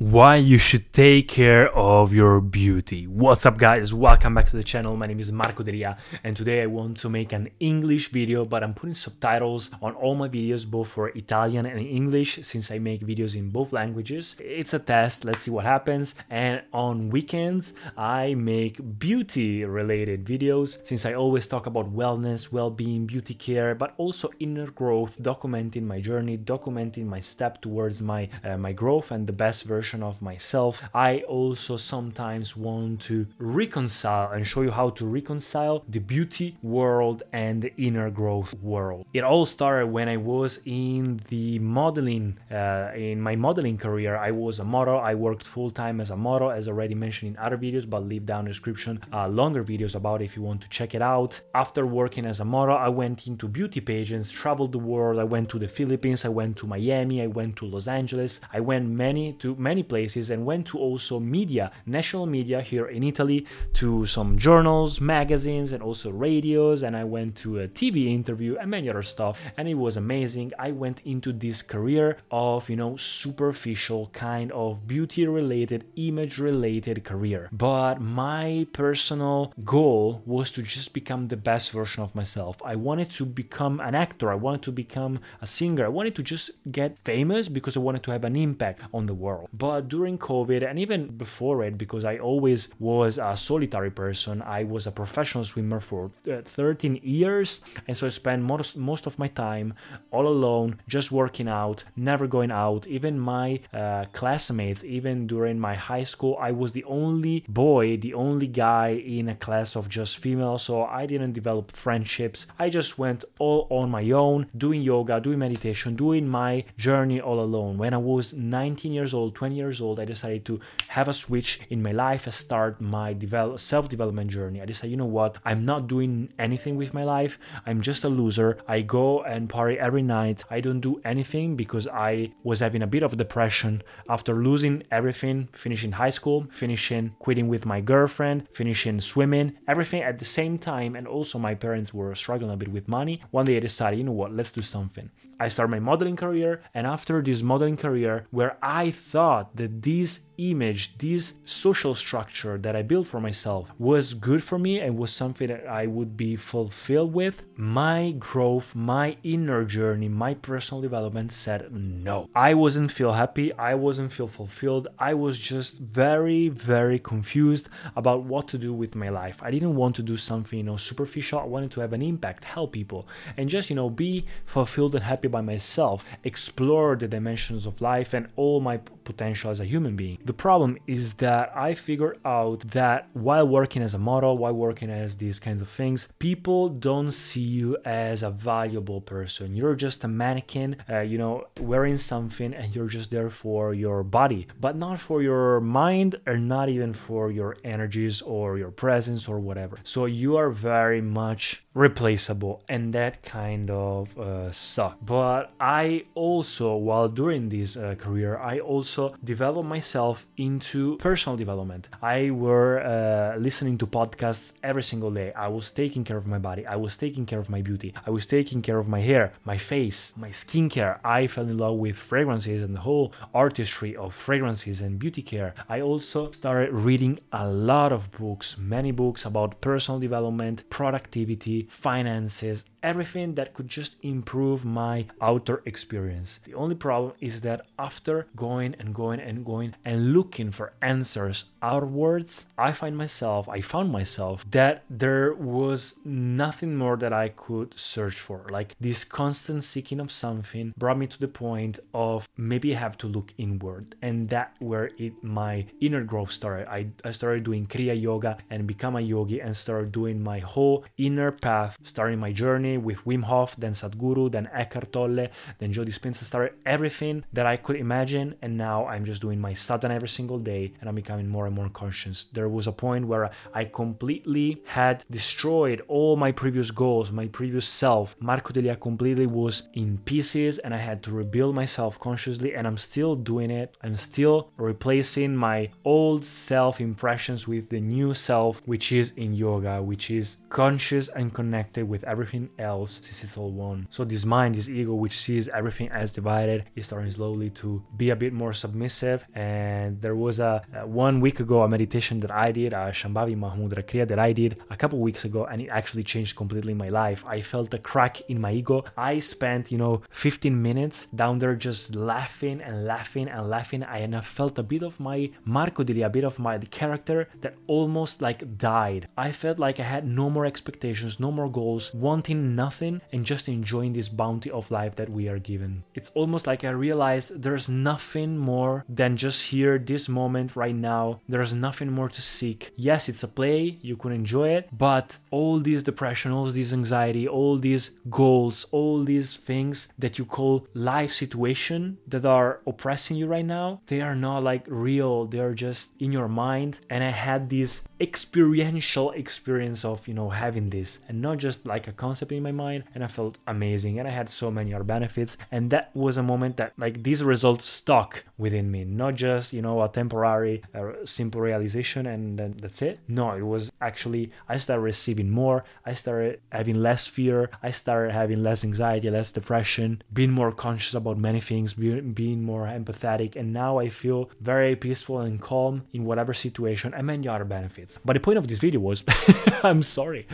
Why you should take care of your beauty. What's up guys? Welcome back to the channel. My name is Marco Delia and today I want to make an English video but I'm putting subtitles on all my videos both for Italian and English since I make videos in both languages. It's a test, let's see what happens. And on weekends I make beauty related videos since I always talk about wellness, well-being, beauty care but also inner growth, documenting my journey, documenting my step towards my uh, my growth and the best version version of myself. I also sometimes want to reconcile and show you how to reconcile the beauty world and the inner growth world. It all started when I was in the modeling, uh, in my modeling career. I was a model. I worked full time as a model, as already mentioned in other videos, but leave down the description uh, longer videos about if you want to check it out. After working as a model, I went into beauty pageants, traveled the world. I went to the Philippines, I went to Miami, I went to Los Angeles. I went many to many many places and went to also media, national media here in Italy, to some journals, magazines, and also radios. And I went to a TV interview and many other stuff. And it was amazing. I went into this career of, you know, superficial kind of beauty related, image related career. But my personal goal was to just become the best version of myself. I wanted to become an actor. I wanted to become a singer. I wanted to just get famous because I wanted to have an impact on the world. But but during COVID and even before it, because I always was a solitary person, I was a professional swimmer for uh, 13 years. And so I spent most, most of my time all alone, just working out, never going out. Even my uh, classmates, even during my high school, I was the only boy, the only guy in a class of just females. So I didn't develop friendships. I just went all on my own, doing yoga, doing meditation, doing my journey all alone. When I was 19 years old, 20 years old, I decided to have a switch in my life and start my develop, self-development journey. I decided, you know what, I'm not doing anything with my life. I'm just a loser. I go and party every night. I don't do anything because I was having a bit of depression after losing everything, finishing high school, finishing quitting with my girlfriend, finishing swimming, everything at the same time. And also my parents were struggling a bit with money. One day I decided, you know what, let's do something. I started my modeling career, and after this modeling career, where I thought that this image, this social structure that I built for myself was good for me and was something that I would be fulfilled with, my growth, my inner journey, my personal development said no. I wasn't feel happy, I wasn't feel fulfilled. I was just very very confused about what to do with my life. I didn't want to do something, you know, superficial. I wanted to have an impact, help people and just, you know, be fulfilled and happy by myself, explore the dimensions of life and all my potential as a human being. The problem is that I figured out that while working as a model, while working as these kinds of things, people don't see you as a valuable person. You're just a mannequin, uh, you know, wearing something and you're just there for your body, but not for your mind or not even for your energies or your presence or whatever. So you are very much replaceable and that kind of uh, suck. But I also, while during this uh, career, I also developed myself into personal development. I were uh, listening to podcasts every single day. I was taking care of my body. I was taking care of my beauty. I was taking care of my hair, my face, my skincare. I fell in love with fragrances and the whole artistry of fragrances and beauty care. I also started reading a lot of books, many books about personal development, productivity, finances, everything that could just improve my outer experience. The only problem is that after going and going and going and looking for answers outwards, I find myself, I found myself that there was nothing more that I could search for. Like this constant seeking of something brought me to the point of maybe I have to look inward. And that where it my inner growth started. I, I started doing Kriya Yoga and become a yogi and started doing my whole inner path, starting my journey with Wim Hof, then Sadhguru, then Eckhart Tolle, then Joe Dispenza, started everything that I could imagine. And now I'm just doing my sadhana every single day and I'm becoming more and more conscious. There was a point where I completely had destroyed all my previous goals, my previous self. Marco Delia completely was in pieces and I had to rebuild myself consciously and I'm still doing it. I'm still replacing my old self impressions with the new self, which is in yoga, which is conscious and connected with everything else since it's all one. So this mind, this ego, which sees everything as divided, is starting slowly to be a bit more submissive. And there was a, a one week ago a meditation that I did, a Shambhavi Mahamudra Kriya that I did a couple weeks ago, and it actually changed completely my life. I felt a crack in my ego. I spent, you know, 15 minutes down there just laughing and laughing and laughing. and I felt a bit of my Marco Delia, a bit of my character that almost like died. I felt like I had no more expectations, no more goals, wanting nothing, and just enjoying this bounty of life that we are given. It's almost like I realized there's nothing more than just here, this moment right now. There's nothing more to seek. Yes, it's a play, you could enjoy it, but all these depression, all this anxiety, all these goals, all these things that you call life situation that are oppressing you right now, they are not like real, they are just in your mind. And I had this experiential experience of, you know, having this and not just like a concept in my mind. And I felt amazing and I had so many other benefits. And that was a moment that like these results stuck within me, not just, you know, a temporary, uh, simple realization and then that's it. No, it was actually, I started receiving more. I started having less fear. I started having less anxiety, less depression, being more conscious about many things, being, being more empathetic. And now I feel very peaceful and calm in whatever situation and many other benefits. But the point of this video was, I'm sorry,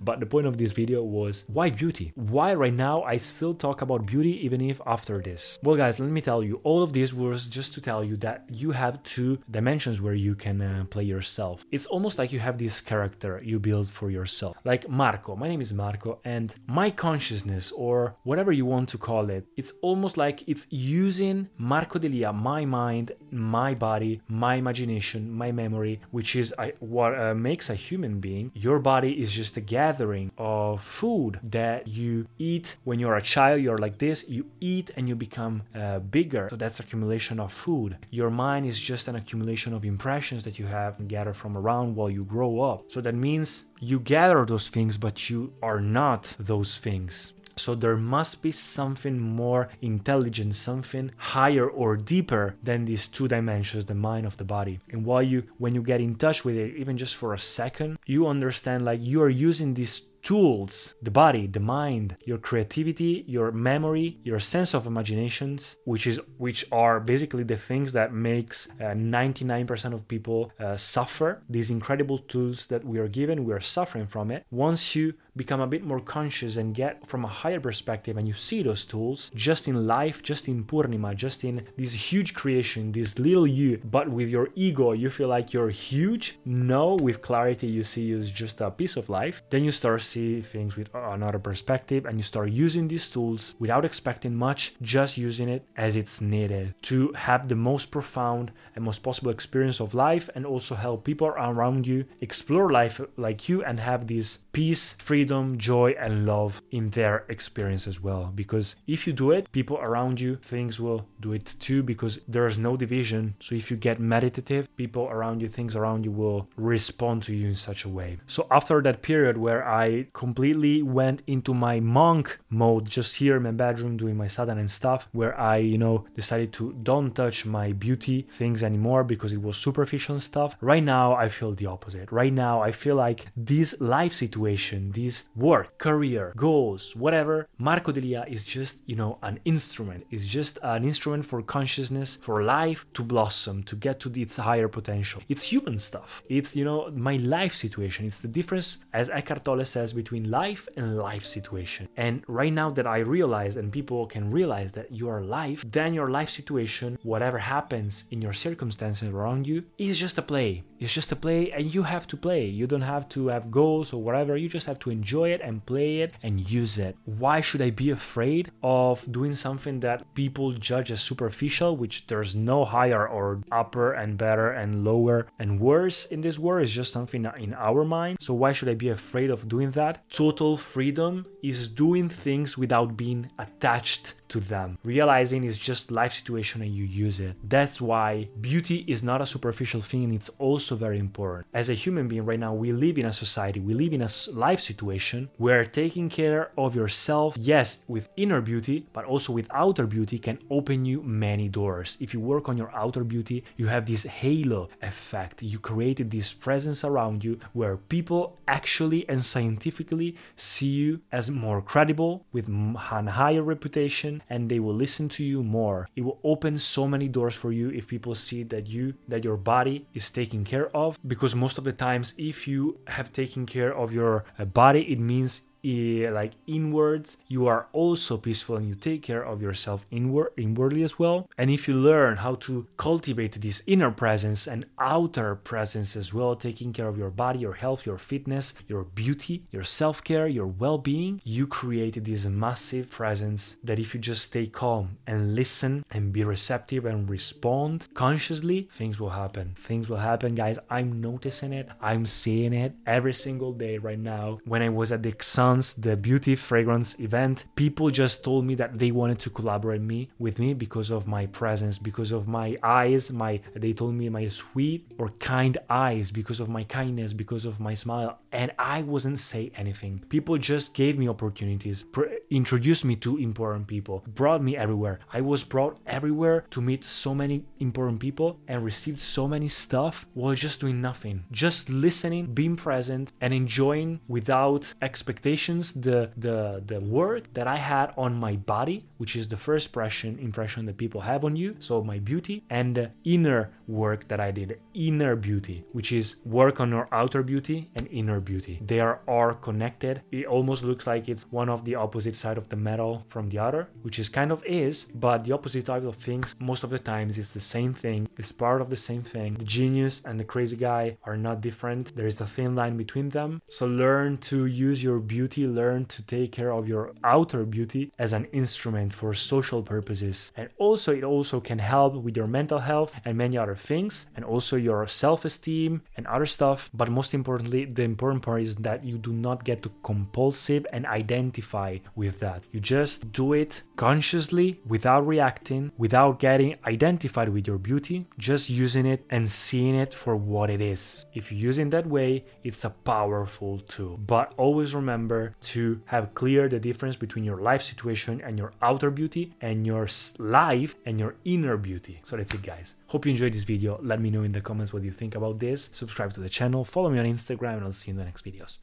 but the point of this video was why beauty? Why right now I still talk about beauty even if after this? Well, guys, let me tell you, all of this was just to tell you that you have two dimensions where you can uh, play yourself. It's almost like you have this character you build for yourself. Like Marco, my name is Marco, and my consciousness, or whatever you want to call it, it's almost like it's using Marco Delia, my mind, my body, my imagination, my memory, which is I, what uh, makes a human being. Your body is just a gathering of food that you eat when you're a child. You're like this, you eat and you become uh, bigger. So that's accumulation of food. Your mind is just an accumulation of impressions that you have gathered from around while you grow up. So that means you gather those things, but you are not those things. So there must be something more intelligent, something higher or deeper than these two dimensions, the mind of the body. And while you when you get in touch with it, even just for a second, you understand like you are using these tools the body the mind your creativity your memory your sense of imaginations which is which are basically the things that makes uh, 99% of people uh, suffer these incredible tools that we are given we are suffering from it once you become a bit more conscious and get from a higher perspective and you see those tools just in life just in purnima just in this huge creation this little you but with your ego you feel like you're huge. No with clarity you see you as just a piece of life. Then you start see things with another perspective and you start using these tools without expecting much just using it as it's needed to have the most profound and most possible experience of life and also help people around you explore life like you and have this peace freedom joy and love in their experience as well. Because if you do it people around you things will do it too because there's no division. So if you get meditative people around you things around you will respond to you in such a way. So after that period where i completely went into my monk mode just here in my bedroom doing my sadhana and stuff where i you know decided to don't touch my beauty things anymore because it was superficial stuff right now i feel the opposite. Right now i feel like this life situation this is work, career, goals, whatever, Marco Delia is just, you know, an instrument. It's just an instrument for consciousness, for life to blossom, to get to its higher potential. It's human stuff. It's, you know, my life situation. It's the difference, as Eckhart Tolle says, between life and life situation. And right now that I realize, and people can realize that you are life, then your life situation, whatever happens in your circumstances around you, is just a play. It's just a play, and you have to play. You don't have to have goals or whatever. You just have to enjoy it and play it and use it. Why should I be afraid of doing something that people judge as superficial, which there's no higher or upper and better and lower and worse in this world? It's just something in our mind. So why should I be afraid of doing that? Total freedom is doing things without being attached to them. Realizing it's just life situation and you use it. That's why beauty is not a superficial thing and it's also very important. As a human being right now, we live in a society, we live in a life situation where taking care of yourself, yes, with inner beauty, but also with outer beauty can open you many doors. If you work on your outer beauty, you have this halo effect. You created this presence around you where people actually and scientifically see you as more credible with a higher reputation and they will listen to you more. It will open so many doors for you if people see that you that your body is taken care of because most of the times if you have taken care of your uh, body it means like inwards you are also peaceful and you take care of yourself inward inwardly as well. And if you learn how to cultivate this inner presence and outer presence as well taking care of your body your health your fitness your beauty your self-care your well-being you create this massive presence that if you just stay calm and listen and be receptive and respond consciously things will happen. Things will happen guys. I'm noticing it. I'm seeing it every single day right now. When i was at the exam the beauty fragrance event, people just told me that they wanted to collaborate me with me because of my presence, because of my eyes, my they told me my sweet or kind eyes, because of my kindness, because of my smile, and I wasn't say anything. People just gave me opportunities, pr- introduced me to important people, brought me everywhere. I was brought everywhere to meet so many important people and received so many stuff while just doing nothing, just listening, being present, and enjoying without expectations the the the work that I had on my body, which is the first impression impression that people have on you. So my beauty and the inner work that I did, inner beauty, which is work on your outer beauty and inner beauty. They are all connected. It almost looks like it's one of the opposite side of the metal from the other, which is kind of is, but the opposite type of things most of the times it's the same thing. It's part of the same thing. The genius and the crazy guy are not different. There is a thin line between them. So learn to use your beauty beauty, learn to take care of your outer beauty as an instrument for social purposes. And also, it also can help with your mental health and many other things, and also your self esteem and other stuff. But most importantly, the important part is that you do not get too compulsive and identify with that. You just do it consciously without reacting, without getting identified with your beauty, just using it and seeing it for what it is. If you use it that way, it's a powerful tool. But always remember to have clear the difference between your life situation and your outer beauty and your life and your inner beauty. So that's it guys. Hope you enjoyed this video. Let me know in the comments what you think about this. Subscribe to the channel, follow me on Instagram and I'll see you in the next videos.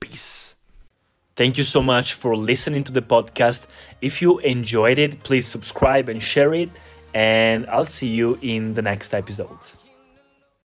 Peace. Thank you so much for listening to the podcast. If you enjoyed it, please subscribe and share it and I'll see you in the next episodes.